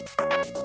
go.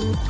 out.